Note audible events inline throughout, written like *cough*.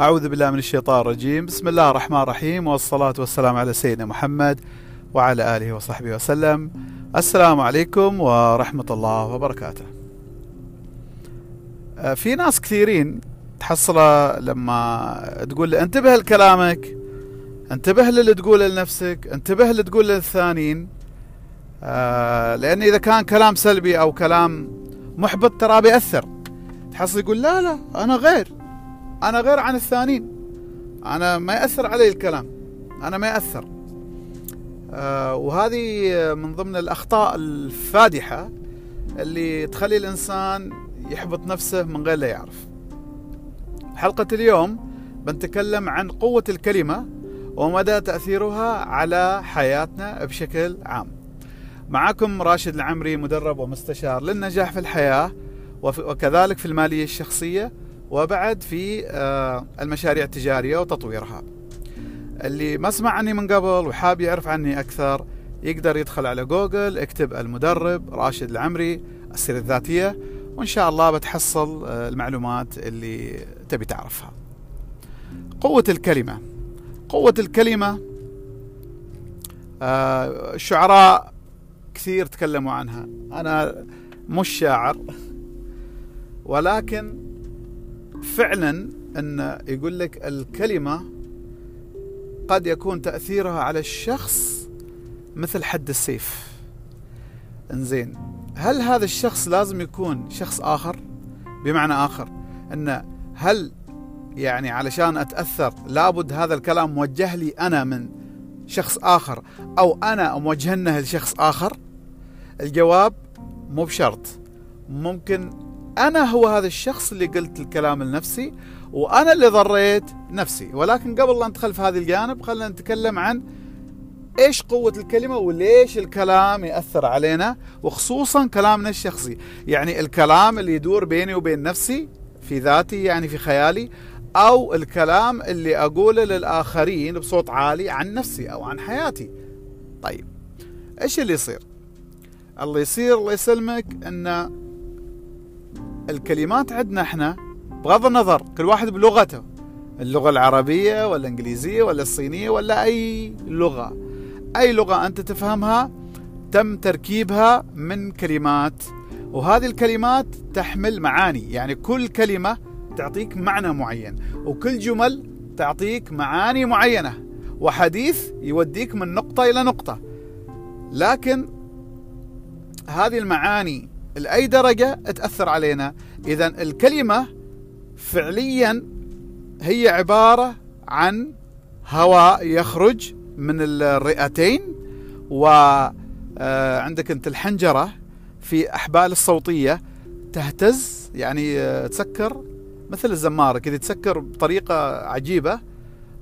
أعوذ بالله من الشيطان الرجيم. بسم الله الرحمن الرحيم والصلاة والسلام على سيدنا محمد وعلى آله وصحبه وسلم. السلام عليكم ورحمة الله وبركاته. آه، في ناس كثيرين تحصله لما تقول له انتبه لكلامك انتبه للي تقوله لنفسك انتبه اللي تقوله للثانيين. آه، لأن إذا كان كلام سلبي أو كلام محبط ترى بيأثر. تحصل يقول لا لا أنا غير. أنا غير عن الثانيين. أنا ما يأثر علي الكلام. أنا ما يأثر. آه وهذه من ضمن الأخطاء الفادحة اللي تخلي الإنسان يحبط نفسه من غير لا يعرف. حلقة اليوم بنتكلم عن قوة الكلمة ومدى تأثيرها على حياتنا بشكل عام. معكم راشد العمري مدرب ومستشار للنجاح في الحياة وكذلك في المالية الشخصية وبعد في آه، المشاريع التجارية وتطويرها. اللي ما سمع عني من قبل وحاب يعرف عني أكثر يقدر يدخل على جوجل اكتب المدرب راشد العمري السيرة الذاتية وإن شاء الله بتحصل آه، المعلومات اللي تبي تعرفها. قوة الكلمة. قوة الكلمة آه، الشعراء كثير تكلموا عنها. أنا مش شاعر ولكن فعلا أن يقول لك الكلمة قد يكون تأثيرها على الشخص مثل حد السيف. إنزين. هل هذا الشخص لازم يكون شخص آخر؟ بمعنى آخر أن هل يعني علشان أتأثر لابد هذا الكلام موجه لي أنا من شخص آخر أو أنا موجهنه لشخص آخر؟ الجواب مو بشرط. ممكن أنا هو هذا الشخص اللي قلت الكلام لنفسي وأنا اللي ضريت نفسي. ولكن قبل لا ندخل في هذا الجانب خلينا نتكلم عن إيش قوة الكلمة وليش الكلام يأثر علينا وخصوصا كلامنا الشخصي. يعني الكلام اللي يدور بيني وبين نفسي في ذاتي يعني في خيالي أو الكلام اللي أقوله للآخرين بصوت عالي عن نفسي أو عن حياتي. طيب إيش اللي يصير؟ اللي يصير الله يسلمك انه الكلمات عندنا إحنا بغض النظر كل واحد بلغته. اللغة العربية ولا الإنجليزية ولا الصينية ولا أي لغة. أي لغة أنت تفهمها تم تركيبها من كلمات وهذه الكلمات تحمل معاني. يعني كل كلمة تعطيك معنى معين وكل جمل تعطيك معاني معينة وحديث يوديك من نقطة إلى نقطة. لكن هذه المعاني لأي درجة تأثر علينا. إذا الكلمة فعليا هي عبارة عن هواء يخرج من الرئتين وعندك آه، أنت الحنجرة في أحبال الصوتية تهتز يعني آه، تسكر مثل الزمارة كذا تسكر بطريقة عجيبة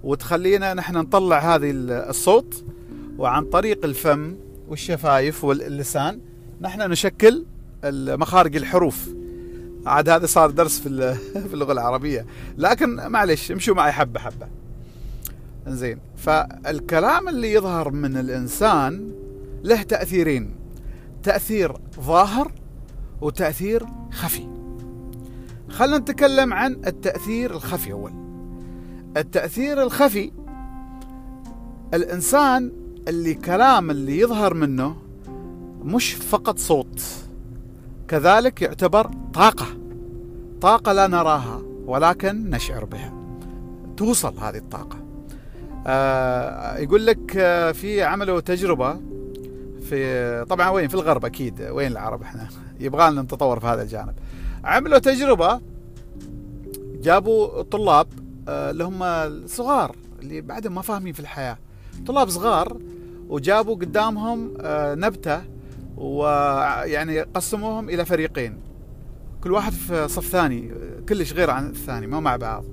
وتخلينا نحن نطلع هذه الصوت. وعن طريق الفم والشفايف واللسان نحن نشكل مخارج الحروف. عاد هذا صار درس في *laughs* في اللغة العربية. لكن معلش امشوا معي حبة حبة. زين فالكلام اللي يظهر من الإنسان له تأثيرين. تأثير ظاهر وتأثير خفي. خلينا نتكلم عن التأثير الخفي أول. التأثير الخفي الإنسان اللي كلام اللي يظهر منه مش فقط صوت. كذلك يعتبر طاقة. طاقة لا نراها ولكن نشعر بها. توصل هذه الطاقة. آه يقول لك آه في عملوا تجربة في طبعا وين؟ في الغرب أكيد. وين العرب إحنا؟ يبغى لنا نتطور في هذا الجانب. عملوا تجربة جابوا طلاب آه اللي هم الصغار اللي بعدهم ما فاهمين في الحياة. طلاب صغار وجابوا قدامهم نبتة ويعني قسموهم إلى فريقين. كل واحد في صف ثاني كلش غير عن الثاني ما مع بعض.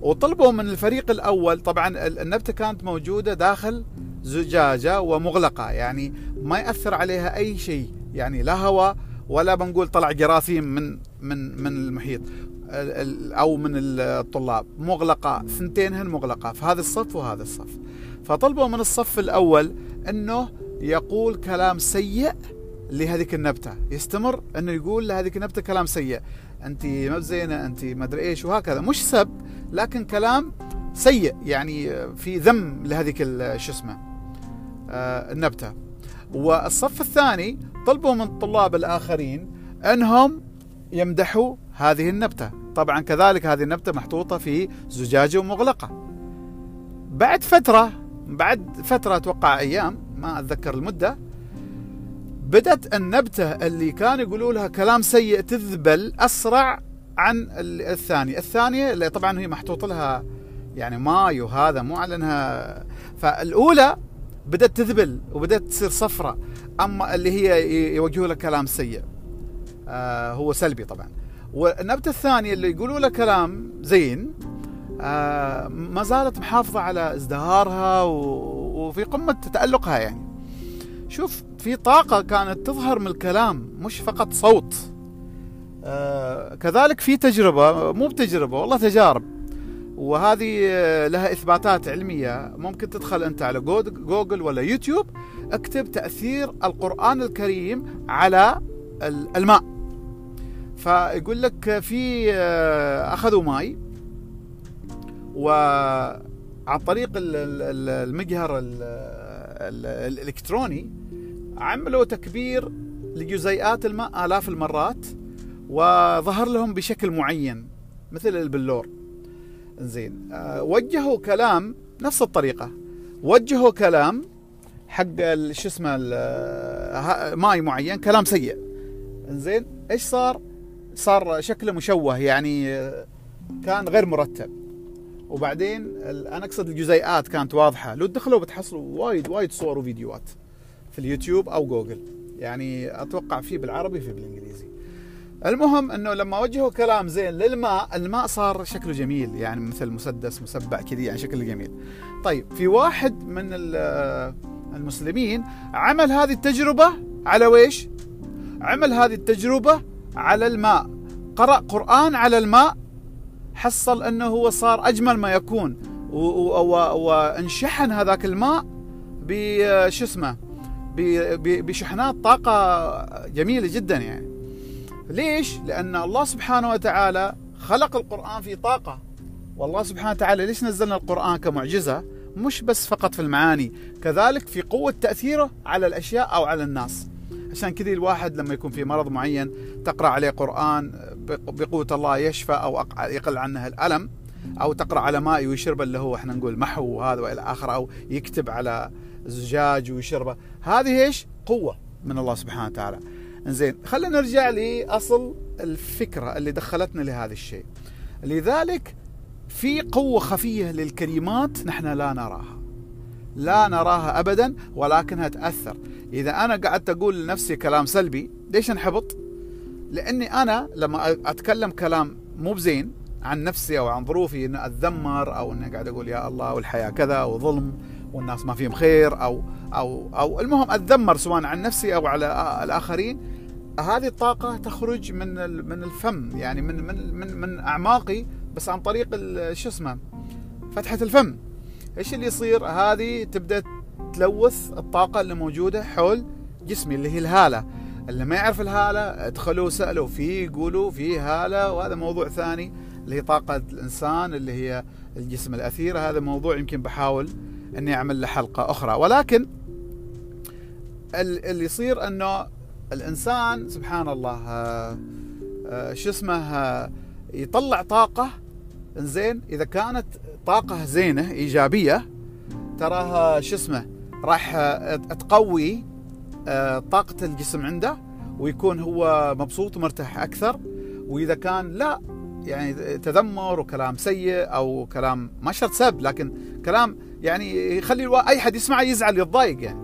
وطلبوا من الفريق الأول طبعا النبتة كانت موجودة داخل زجاجة ومغلقة يعني ما يأثر عليها أي شيء يعني لا هواء ولا بنقول طلع جراثيم من من من المحيط أو من الطلاب. مغلقة ثنتينهن مغلقة في هذا الصف وهذا الصف. فطلبوا من الصف الأول إنه يقول كلام سيء لهذيك النبتة. يستمر انه يقول لهذيك النبتة كلام سيء. انت ما بزينة انت ما أدري إيش وهكذا. مش سب لكن كلام سيء يعني في ذم لهذيك شو اسمه آه، النبتة. والصف الثاني طلبوا من الطلاب الآخرين أنهم يمدحوا هذه النبتة. طبعا كذلك هذه النبتة محطوطة في زجاجة مغلقه بعد فترة بعد فترة أتوقع أيام ما أتذكر المدة بدت النبتة اللي كانوا يقولوا لها كلام سيء تذبل أسرع عن الثانية، الثانية اللي طبعا هي محطوط لها يعني ماي وهذا مو على انها فالأولى بدأت تذبل وبدأت تصير صفرة. أما اللي هي يوجهوا لها كلام سيء. آه هو سلبي طبعا. والنبتة الثانية اللي يقولوا لها كلام زين آه ما زالت محافظة على ازدهارها وفي قمة تألقها يعني. شوف في طاقة كانت تظهر من الكلام مش فقط صوت. آه كذلك في تجربة مو بتجربة والله تجارب. وهذه لها إثباتات علمية. ممكن تدخل أنت على جوجل ولا يوتيوب اكتب تأثير القرآن الكريم على الماء. فيقول لك في آه، أخذوا ماي. وعن طريق المجهر الإلكتروني عملوا تكبير لجزيئات الماء آلاف المرات وظهر لهم بشكل معين مثل البلور. زين أه وجهوا كلام نفس الطريقة. وجهوا كلام حق شو اسمه ماي معين كلام سيء. زين إيش صار؟ صار شكله مشوه يعني كان غير مرتب. وبعدين أنا أقصد الجزيئات كانت واضحة. لو تدخلوا بتحصلوا وايد وايد صور وفيديوهات. في اليوتيوب أو جوجل. يعني أتوقع في بالعربي في بالإنجليزي. المهم إنه لما وجهوا كلام زين للماء الماء صار شكله جميل. يعني مثل مسدس مسبع كذي يعني شكله جميل. طيب في واحد من المسلمين عمل هذه التجربة على ويش؟ عمل هذه التجربة على الماء. قرأ قرآن على الماء حصل إنه هو صار أجمل ما يكون. وانشحن هذاك الماء بشو اسمه؟ بشحنات طاقة جميلة جدا يعني. ليش؟ لأن الله سبحانه وتعالى خلق القرآن في طاقة. والله سبحانه وتعالى ليش نزلنا القرآن كمعجزة؟ مش بس فقط في المعاني كذلك في قوة تأثيره على الأشياء أو على الناس. عشان كذي الواحد لما يكون في مرض معين تقرأ عليه قرآن بقوة الله يشفى أو يقل عنه الألم. أو تقرأ على ماء ويشربه اللي هو إحنا نقول محو وهذا وإلى آخره أو يكتب على زجاج ويشربه. هذه إيش؟ قوة من الله سبحانه وتعالى. زين خلينا نرجع لأصل الفكرة اللي دخلتنا لهذا الشيء. لذلك في قوة خفية للكلمات نحن لا نراها. لا نراها أبدا ولكنها تأثر. إذا أنا قعدت أقول لنفسي كلام سلبي ليش أنحبط؟ لأني أنا لما أتكلم كلام مو بزين عن نفسي أو عن ظروفي أن أتذمر أو أني قاعد أقول يا الله والحياة كذا وظلم والناس ما فيهم خير أو أو أو المهم أتذمر سواء عن نفسي أو على الآخرين. هذه الطاقة تخرج من من الفم يعني من من من, من أعماقي بس عن طريق شو اسمه؟ فتحة الفم. إيش اللي يصير؟ هذه تبدأ تلوث الطاقة اللي موجودة حول جسمي اللي هي الهالة. اللي ما يعرف الهالة ادخلوا سألوا فيه يقولوا في هالة وهذا موضوع ثاني. اللي هي طاقه الإنسان اللي هي الجسم الأثير. هذا موضوع يمكن بحاول إني أعمل له حلقة أخرى. ولكن اللي يصير إنه الإنسان سبحان الله آه، آه، شو اسمه آه، يطلع طاقة. زين إذا كانت طاقة زينة إيجابية تراها شو اسمه راح تقوي طاقة الجسم عنده ويكون هو مبسوط ومرتاح أكثر. وإذا كان لا يعني تذمر وكلام سيء أو كلام ما شرط سب لكن كلام يعني يخلي أي حد يسمعه يزعل يتضايق يعني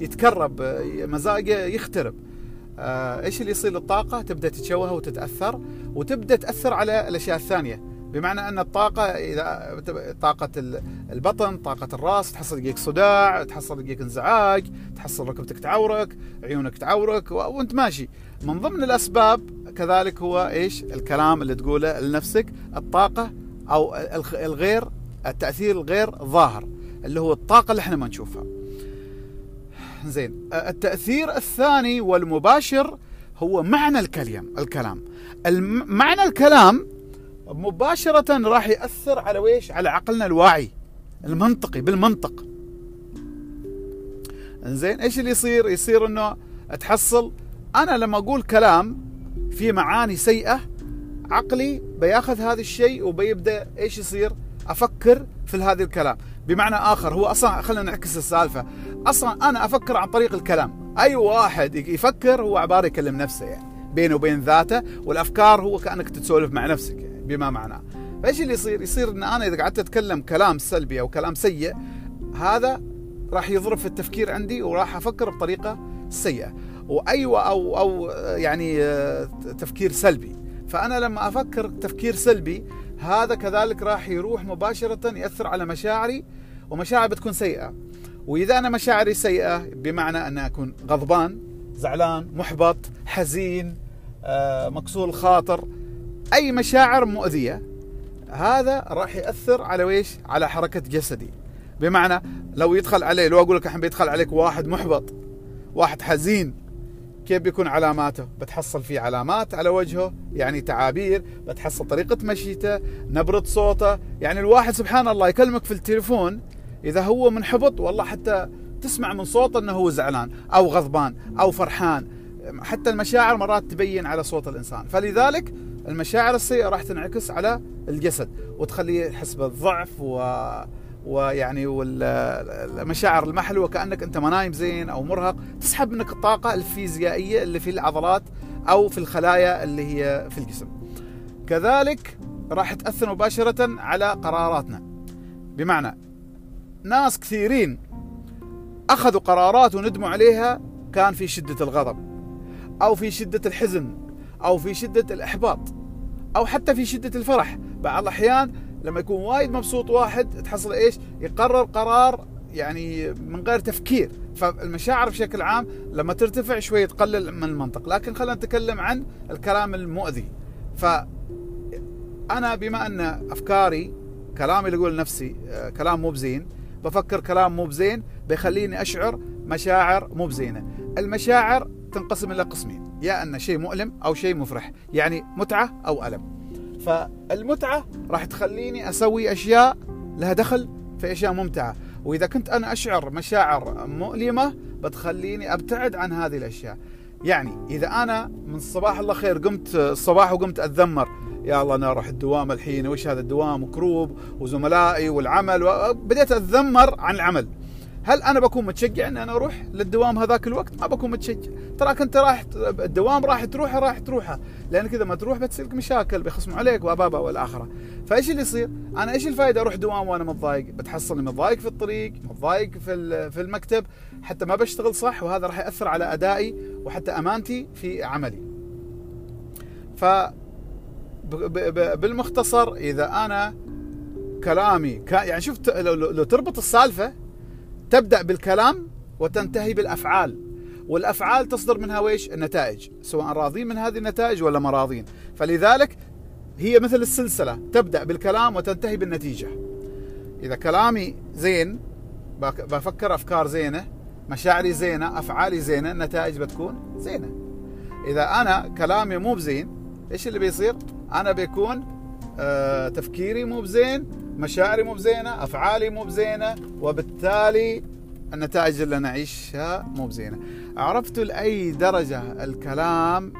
يتكرب مزاجه يخترب. آه إيش اللي يصير للطاقة؟ تبدأ تتشوه وتتأثر وتبدأ تأثر على الأشياء الثانية. بمعنى أن الطاقة إذا طاقة البطن طاقة الرأس تحصل دقيق صداع تحصل دقيق انزعاج تحصل ركبتك تعورك عيونك تعورك وأنت ماشي. من ضمن الأسباب كذلك هو إيش؟ الكلام اللي تقوله لنفسك الطاقة أو الغير التأثير الغير ظاهر اللي هو الطاقة اللي إحنا ما نشوفها. زين التأثير الثاني والمباشر هو معنى الكلام. الكلام معنى الكلام مباشرة راح يأثر على ويش؟ على عقلنا الواعي المنطقي بالمنطق. زين إيش اللي يصير؟ يصير إنه تحصل أنا لما أقول كلام في معاني سيئة عقلي بياخذ هذا الشيء وبيبدأ إيش يصير؟ أفكر في هذا الكلام. بمعنى آخر هو أصلا خلينا نعكس السالفة. أصلا أنا أفكر عن طريق الكلام. أي واحد يفكر هو عبارة يكلم نفسه يعني بينه وبين ذاته والأفكار هو كأنك تتسولف مع نفسك يعني. بما معناه فإيش اللي يصير؟ يصير إن أنا إذا قعدت أتكلم كلام سلبي أو كلام سيء هذا راح يضرب في التفكير عندي وراح أفكر بطريقة سيئة. وأيوة أو أو يعني آه، تفكير سلبي. فأنا لما أفكر تفكير سلبي هذا كذلك راح يروح مباشرة يأثر على مشاعري ومشاعري بتكون سيئة. وإذا أنا مشاعري سيئة بمعنى أن أكون غضبان زعلان محبط حزين آه، مكسور الخاطر أي مشاعر مؤذية هذا راح يأثر على ويش؟ على حركة جسدي. بمعنى لو يدخل عليه لو أقول لك الحين بيدخل عليك واحد محبط واحد حزين كيف بيكون علاماته؟ بتحصل فيه علامات على وجهه يعني تعابير بتحصل طريقة مشيته نبرة صوته. يعني الواحد سبحان الله يكلمك في التليفون إذا هو منحبط والله حتى تسمع من صوته أنه هو زعلان أو غضبان أو فرحان. حتى المشاعر مرات تبين على صوت الإنسان. فلذلك المشاعر السيئة راح تنعكس على الجسد وتخليه يحس بالضعف و ويعني والمشاعر المحلوه كانك أنت ما نايم زين أو مرهق تسحب منك الطاقة الفيزيائية اللي في العضلات أو في الخلايا اللي هي في الجسم. كذلك راح تأثر مباشرة على قراراتنا. بمعنى ناس كثيرين أخذوا قرارات وندموا عليها كان في شدة الغضب أو في شدة الحزن أو في شدة الإحباط أو حتى في شدة الفرح. بعض الأحيان لما يكون وايد مبسوط واحد تحصل إيش؟ يقرر قرار يعني من غير تفكير. فالمشاعر بشكل عام لما ترتفع شوي تقلل من المنطق. لكن خلينا نتكلم عن الكلام المؤذي. ف أنا بما أن أفكاري كلامي اللي أقول لنفسي آه، كلام مو بزين بفكر كلام مو بزين بيخليني أشعر مشاعر مو بزينة. المشاعر تنقسم إلى قسمين. يا أن شيء مؤلم أو شيء مفرح يعني متعة أو ألم. فالمتعة راح تخليني أسوي أشياء لها دخل في أشياء ممتعة. وإذا كنت أنا أشعر مشاعر مؤلمة بتخليني أبتعد عن هذه الأشياء. يعني إذا أنا من الصباح الله خير قمت الصباح وقمت أتذمر يا الله أنا أروح الدوام الحين وش هذا الدوام؟ وكروب وزملائي والعمل بديت أتذمر عن العمل. هل أنا بكون متشجع ان أنا أروح للدوام هذاك الوقت؟ ما بكون متشجع، تراك أنت راح الدوام راح تروحه راح تروحه، لأن كذا ما تروح بتصير مشاكل بيخصموا عليك وابابا والآخرة، فإيش اللي يصير؟ أنا إيش الفائده أروح دوام وأنا متضايق؟ بتحصلني متضايق في الطريق، متضايق في في المكتب، حتى ما بشتغل صح وهذا راح يأثر على أدائي وحتى أمانتي في عملي. ف بالمختصر إذا أنا كلامي يعني شفت لو تربط السالفة تبدأ بالكلام وتنتهي بالأفعال. والأفعال تصدر منها ويش النتائج. سواء راضين من هذه النتائج ولا ما فلذلك هي مثل السلسلة. تبدأ بالكلام وتنتهي بالنتيجة. إذا كلامي زين بفكر أفكار زينة مشاعري زينة أفعالي زينة النتائج بتكون زينة. إذا أنا كلامي مو بزين إيش اللي بيصير؟ أنا بيكون آه تفكيري مو بزين مشاعري مو بزينة أفعالي مو بزينة وبالتالي النتائج اللي نعيشها مو بزينة. عرفتوا لأي درجة الكلام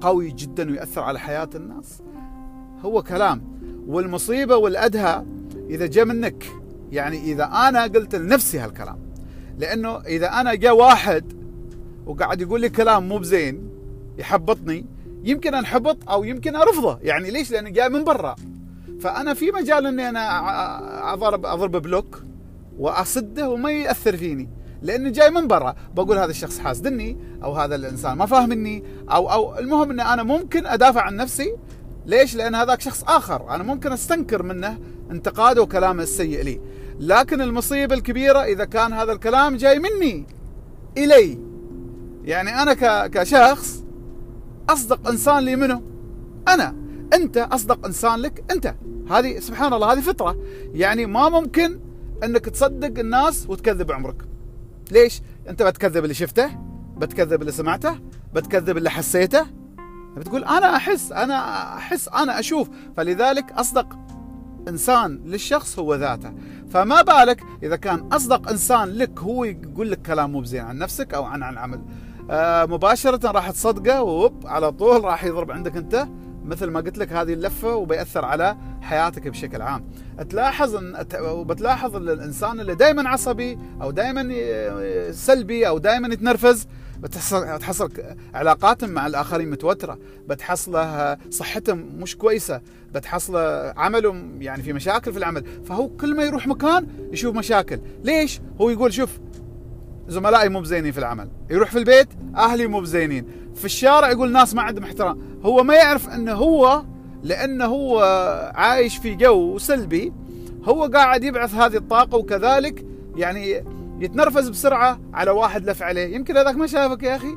قوي جدا ويأثر على حياة الناس؟ هو كلام. والمصيبة والأدهى إذا جاء منك يعني إذا أنا قلت لنفسي هالكلام. لأنه إذا أنا جاء واحد وقاعد يقول لي كلام مو بزين يحبطني يمكن أنحبط أو يمكن أرفضه. يعني ليش؟ لأنه جاي من برا. فأنا في مجال إني أنا اضرب أضرب بلوك وأصده وما يأثر فيني لأنه جاي من برا. بقول هذا الشخص حاسدني أو هذا الإنسان ما فاهمني أو أو المهم إن أنا ممكن أدافع عن نفسي. ليش؟ لأن هذاك شخص آخر. أنا ممكن أستنكر منه انتقاده وكلامه السيء لي. لكن المصيبة الكبيرة إذا كان هذا الكلام جاي مني إلي. يعني أنا كشخص أصدق إنسان لي منه. أنا. أنت أصدق إنسان لك أنت. هذه سبحان الله هذه فطرة. يعني ما ممكن إنك تصدق الناس وتكذب عمرك. ليش؟ أنت بتكذب اللي شفته بتكذب اللي سمعته بتكذب اللي حسيته. بتقول أنا أحس أنا أحس أنا أشوف. فلذلك أصدق إنسان للشخص هو ذاته. فما بالك إذا كان أصدق إنسان لك هو يقول لك كلام مو بزين عن نفسك أو عن العمل. آه مباشرة راح تصدقه ووب على طول راح يضرب عندك أنت. مثل ما قلت لك هذه اللفة وبيأثر على حياتك بشكل عام. تلاحظ ان وبتلاحظ الإنسان اللي دائما عصبي أو دائما سلبي أو دائما يتنرفز بتحصل تحصل علاقاتهم مع الآخرين متوترة. بتحصله صحتهم مش كويسة. بتحصله عملهم يعني في مشاكل في العمل. فهو كل ما يروح مكان يشوف مشاكل. ليش؟ هو يقول شوف زملائي مو بزينين في العمل. يروح في البيت أهلي مو بزينين. في الشارع يقول ناس ما عندهم احترام. هو ما يعرف إنه هو لأنه هو عايش في جو سلبي هو قاعد يبعث هذه الطاقة وكذلك يعني يتنرفز بسرعة على واحد لف عليه. يمكن هذاك ما شافك يا أخي؟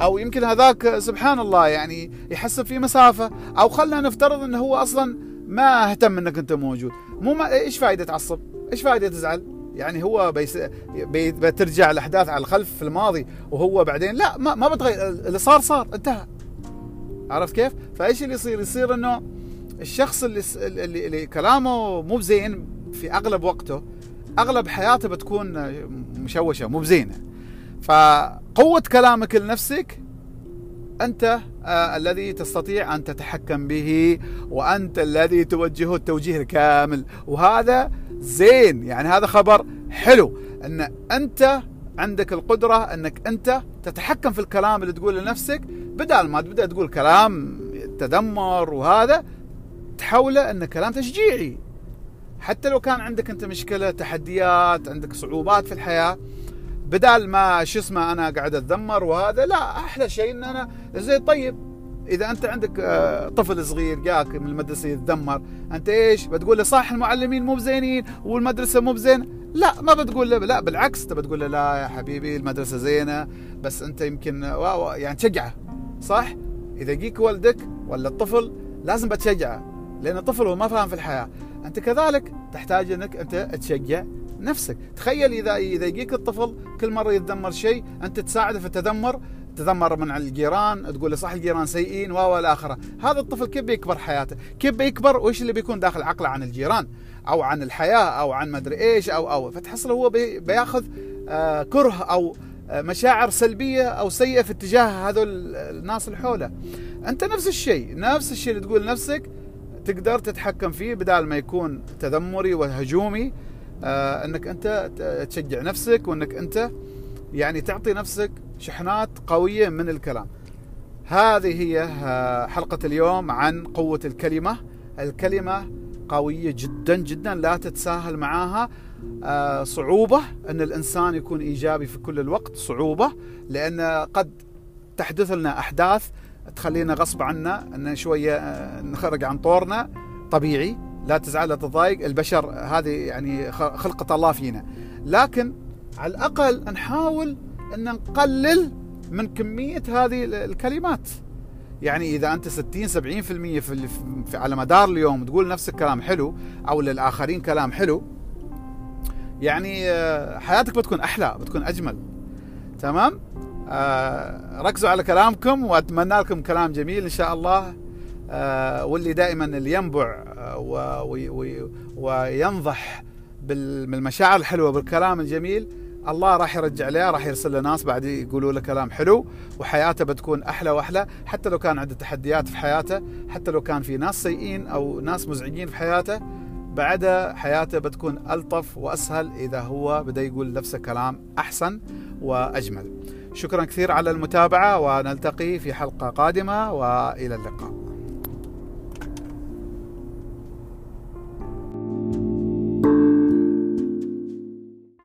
أو يمكن هذاك سبحان الله يعني يحسب في مسافة. أو خلنا نفترض إنه هو أصلا ما اهتم إنك أنت موجود. مو ما إيش فائده تعصب؟ إيش فائده تزعل؟ يعني هو بيس... بي... بترجع الأحداث على الخلف في الماضي وهو بعدين لا ما, ما بتغير اللي صار صار انتهى عرفت كيف؟ فإيش اللي يصير؟ يصير إنه الشخص اللي اللي, اللي كلامه مو بزين في أغلب وقته أغلب حياته بتكون مشوشة مو بزينة فقوة كلامك لنفسك أنت آه الذي تستطيع أن تتحكم به وأنت الذي توجهه التوجيه الكامل وهذا زين. يعني هذا خبر حلو. إن أنت عندك القدرة إنك أنت تتحكم في الكلام اللي تقوله لنفسك بدل ما تبدأ تقول كلام تدمر وهذا تحوله انه كلام تشجيعي. حتى لو كان عندك أنت مشكلة تحديات عندك صعوبات في الحياة بدال ما شو اسمه أنا قاعد أتذمر وهذا لا أحلى شيء إن أنا زي طيب. إذا أنت عندك آه، طفل صغير جاك من المدرسة يتذمر أنت إيش؟ بتقول له صح المعلمين مو بزينين والمدرسة مو بزين؟ لا ما بتقول له لا بالعكس أنت بتقول له لا يا حبيبي المدرسة زينة بس أنت يمكن يعني تشجعه صح؟ إذا جيك والدك ولا الطفل لازم بتشجعه لأن الطفل هو ما فاهم في الحياة. أنت كذلك تحتاج إنك أنت تشجع نفسك. تخيل إذا إذا يجيك الطفل كل مرة يتذمر شيء أنت تساعده في التذمر تذمر من الجيران تقول له صح الجيران سيئين و إلى آخره. هذا الطفل كيف بيكبر حياته؟ كيف بيكبر؟ وإيش اللي بيكون داخل عقله عن الجيران؟ أو عن الحياة أو عن مدري إيش أو أو. فتحصل هو بي بياخذ آه كره أو آه مشاعر سلبية أو سيئة في اتجاه هذول الناس اللي حوله. أنت نفس الشيء نفس الشيء اللي تقول لنفسك تقدر تتحكم فيه بدال ما يكون تذمري وهجومي آه إنك أنت تشجع نفسك وإنك أنت يعني تعطي نفسك شحنات قوية من الكلام. هذه هي آه، حلقة اليوم عن قوة الكلمة، الكلمة قوية جدا جدا لا تتساهل معاها. آه صعوبة إن الإنسان يكون إيجابي في كل الوقت، صعوبة لأن قد تحدث لنا أحداث تخلينا غصب عنا إن شوية آه، نخرج عن طورنا. طبيعي لا تزعل لا تضايق البشر هذه يعني خلقة الله فينا. لكن على الأقل نحاول أن نقلل من كمية هذه الكلمات. يعني إذا أنت 60 70% في, في على مدار اليوم تقول نفس الكلام حلو أو للآخرين كلام حلو يعني آه، حياتك بتكون أحلى بتكون أجمل. تمام؟ آه ركزوا على كلامكم وأتمنى لكم كلام جميل إن شاء الله. آه واللي دائما اللي ينبع آه وينضح بالمشاعر الحلوة بالكلام الجميل الله راح يرجع له راح يرسل له ناس بعد يقولوا له كلام حلو وحياته بتكون أحلى وأحلى. حتى لو كان عنده تحديات في حياته حتى لو كان في ناس سيئين أو ناس مزعجين في حياته بعدها حياته بتكون ألطف وأسهل إذا هو بدأ يقول نفسه كلام أحسن وأجمل. شكرا كثير على المتابعة ونلتقي في حلقة قادمة وإلى اللقاء.